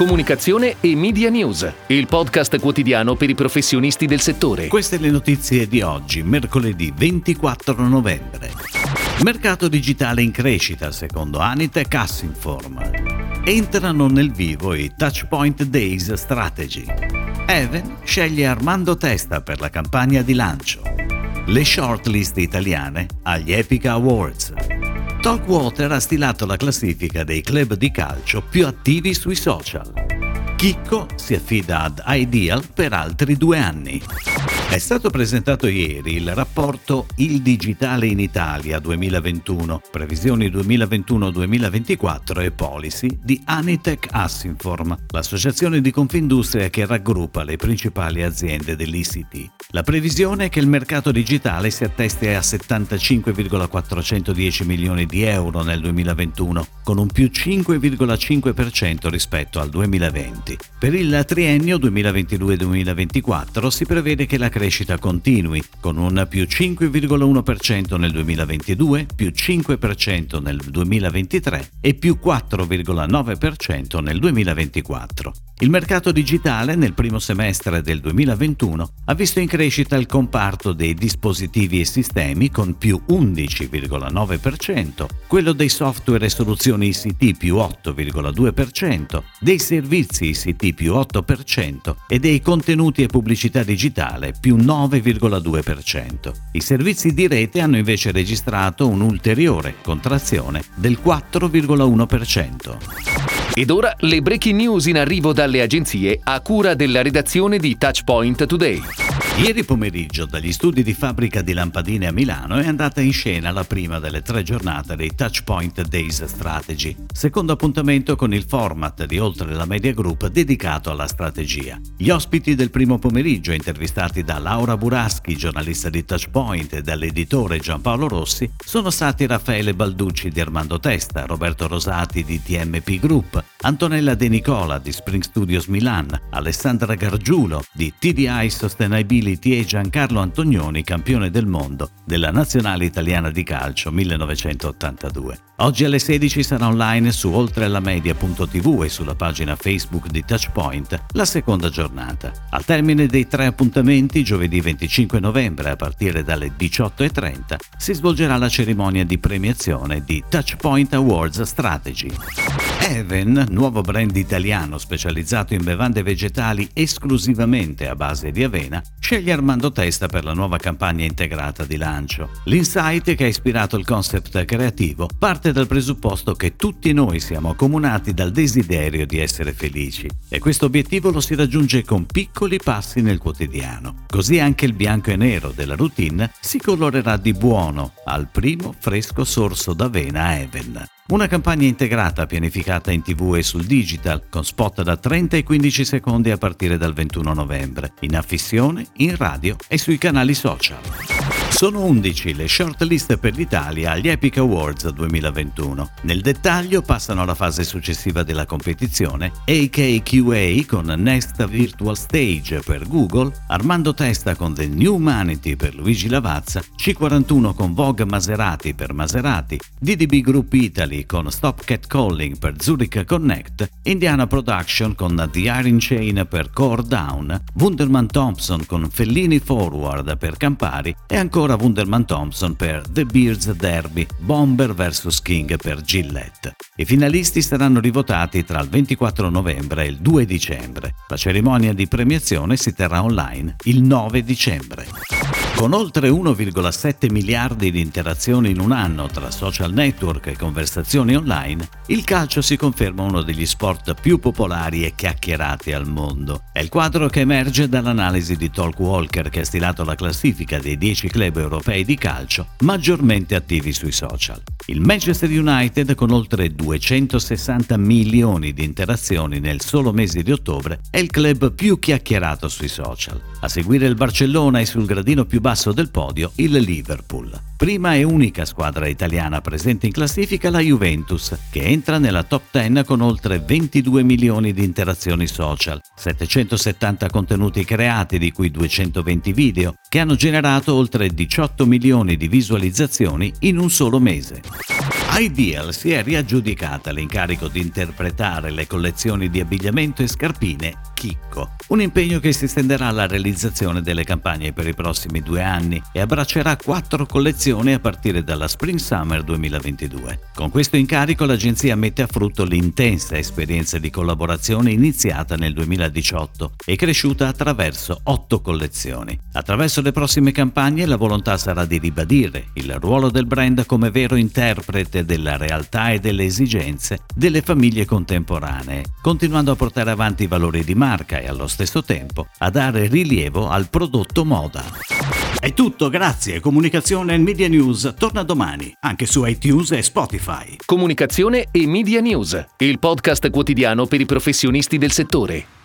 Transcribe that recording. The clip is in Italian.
comunicazione e media news, il podcast quotidiano per i professionisti del settore. Queste le notizie di oggi, mercoledì 24 novembre. Mercato digitale in crescita, secondo Anitech Assinform. Entrano nel vivo i Touchpoint Days Strategy. Even sceglie Armando Testa per la campagna di lancio. Le shortlist italiane agli Epica Awards. Talkwater ha stilato la classifica dei club di calcio più attivi sui social. Chicco si affida ad Ideal per altri due anni. È stato presentato ieri il rapporto Il digitale in Italia 2021, previsioni 2021-2024 e policy di Anitech Assinform, l'associazione di Confindustria che raggruppa le principali aziende dell'ICT. La previsione è che il mercato digitale si attesti a 75,410 milioni di euro nel 2021, con un più 5,5% rispetto al 2020. Per il triennio 2022-2024 si prevede che la crescita continui, con un più 5,1% nel 2022, più 5% nel 2023 e più 4,9% nel 2024. Il mercato digitale nel primo semestre del 2021 ha visto in crescita il comparto dei dispositivi e sistemi con più 11,9%, quello dei software e soluzioni ICT più 8,2%, dei servizi ICT più 8% e dei contenuti e pubblicità digitale più 9,2%. I servizi di rete hanno invece registrato un'ulteriore contrazione del 4,1%. Ed ora le breaking news in arrivo dalle agenzie a cura della redazione di Touchpoint Today. Ieri pomeriggio dagli studi di fabbrica di lampadine a Milano è andata in scena la prima delle tre giornate dei Touchpoint Days Strategy, secondo appuntamento con il format di Oltre la Media Group dedicato alla strategia. Gli ospiti del primo pomeriggio, intervistati da Laura Buraschi, giornalista di Touchpoint, e dall'editore Giampaolo Rossi, sono stati Raffaele Balducci di Armando Testa, Roberto Rosati di TMP Group, Antonella De Nicola di Spring Studios Milan, Alessandra Gargiulo di TDI Sustainability e Giancarlo Antonioni, campione del mondo della nazionale italiana di calcio 1982. Oggi alle 16 sarà online su oltrellamedia.tv e sulla pagina Facebook di Touchpoint la seconda giornata. Al termine dei tre appuntamenti, giovedì 25 novembre a partire dalle 18.30, si svolgerà la cerimonia di premiazione di Touchpoint Awards Strategy. Even, nuovo brand italiano specializzato in bevande vegetali esclusivamente a base di avena, sceglie Armando Testa per la nuova campagna integrata di lancio. L'insight che ha ispirato il concept creativo parte dal presupposto che tutti noi siamo accomunati dal desiderio di essere felici e questo obiettivo lo si raggiunge con piccoli passi nel quotidiano. Così anche il bianco e nero della routine si colorerà di buono al primo fresco sorso d'avena Even. Una campagna integrata pianificata in tv e sul digital, con spot da 30 e 15 secondi a partire dal 21 novembre, in affissione, in radio e sui canali social. Sono 11 le shortlist per l'Italia agli Epic Awards 2021. Nel dettaglio passano alla fase successiva della competizione AKQA con Next Virtual Stage per Google, Armando Testa con The New Humanity per Luigi Lavazza, C41 con Vogue Maserati per Maserati, DDB Group Italy con Stop Cat Calling per Zurich Connect, Indiana Production con The Iron Chain per Core Down, Wunderman Thompson con Fellini Forward per Campari e ancora ancora Wunderman Thompson per The Beards Derby, Bomber vs King per Gillette. I finalisti saranno rivotati tra il 24 novembre e il 2 dicembre. La cerimonia di premiazione si terrà online il 9 dicembre. Con oltre 1,7 miliardi di interazioni in un anno tra social network e conversazioni online, il calcio si conferma uno degli sport più popolari e chiacchierati al mondo. È il quadro che emerge dall'analisi di Talkwalker che ha stilato la classifica dei 10 club europei di calcio maggiormente attivi sui social. Il Manchester United, con oltre 260 milioni di interazioni nel solo mese di ottobre, è il club più chiacchierato sui social. A seguire il Barcellona e sul gradino più basso del podio il Liverpool. Prima e unica squadra italiana presente in classifica la Juventus, che entra nella top 10 con oltre 22 milioni di interazioni social, 770 contenuti creati di cui 220 video, che hanno generato oltre 18 milioni di visualizzazioni in un solo mese. Ideal si è riaggiudicata l'incarico di interpretare le collezioni di abbigliamento e scarpine Chicco, un impegno che si estenderà alla realizzazione delle campagne per i prossimi due anni e abbraccerà quattro collezioni a partire dalla Spring Summer 2022. Con questo incarico l'agenzia mette a frutto l'intensa esperienza di collaborazione iniziata nel 2018 e cresciuta attraverso otto collezioni. Attraverso le prossime campagne la volontà sarà di ribadire il ruolo del brand come vero interprete della realtà e delle esigenze delle famiglie contemporanee, continuando a portare avanti i valori di marca marca e allo stesso tempo a dare rilievo al prodotto moda. È tutto, grazie. Comunicazione e Media News torna domani, anche su iTunes e Spotify. Comunicazione e Media News, il podcast quotidiano per i professionisti del settore.